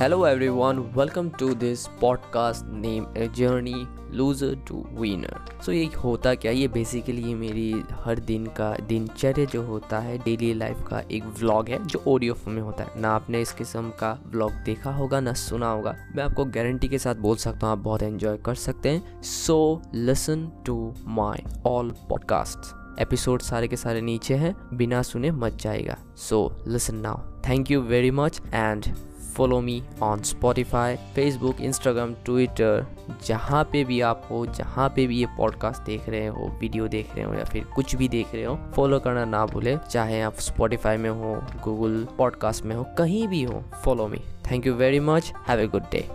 Hello everyone, welcome to this podcast named A Journey Loser to Winner. So ये होता क्या? ये basically मेरी हर दिन का दिनचर्या जो होता है डेली लाइफ का एक व्लॉग है जो ऑडियो फॉर्म में होता है। ना आपने इस किस्म का व्लॉग देखा होगा ना सुना होगा। मैं आपको गारंटी के साथ बोल सकता हूँ आप बहुत एंजॉय कर सकते हैं। So listen to my all podcast episode सारे के सारे नीचे हैं बिना सुने मत जाएगा। So listen now thank you very much and follow me on Spotify Facebook Instagram Twitter जहाँ पे भी आप हो, जहाँ पे भी ये पॉडकास्ट देख रहे हो वीडियो देख रहे हो या फिर कुछ भी देख रहे हो फॉलो करना ना भूले। चाहे आप स्पॉटिफाई में हो गूगल पॉडकास्ट में हो, कहीं भी हो follow me thank you very much have a good day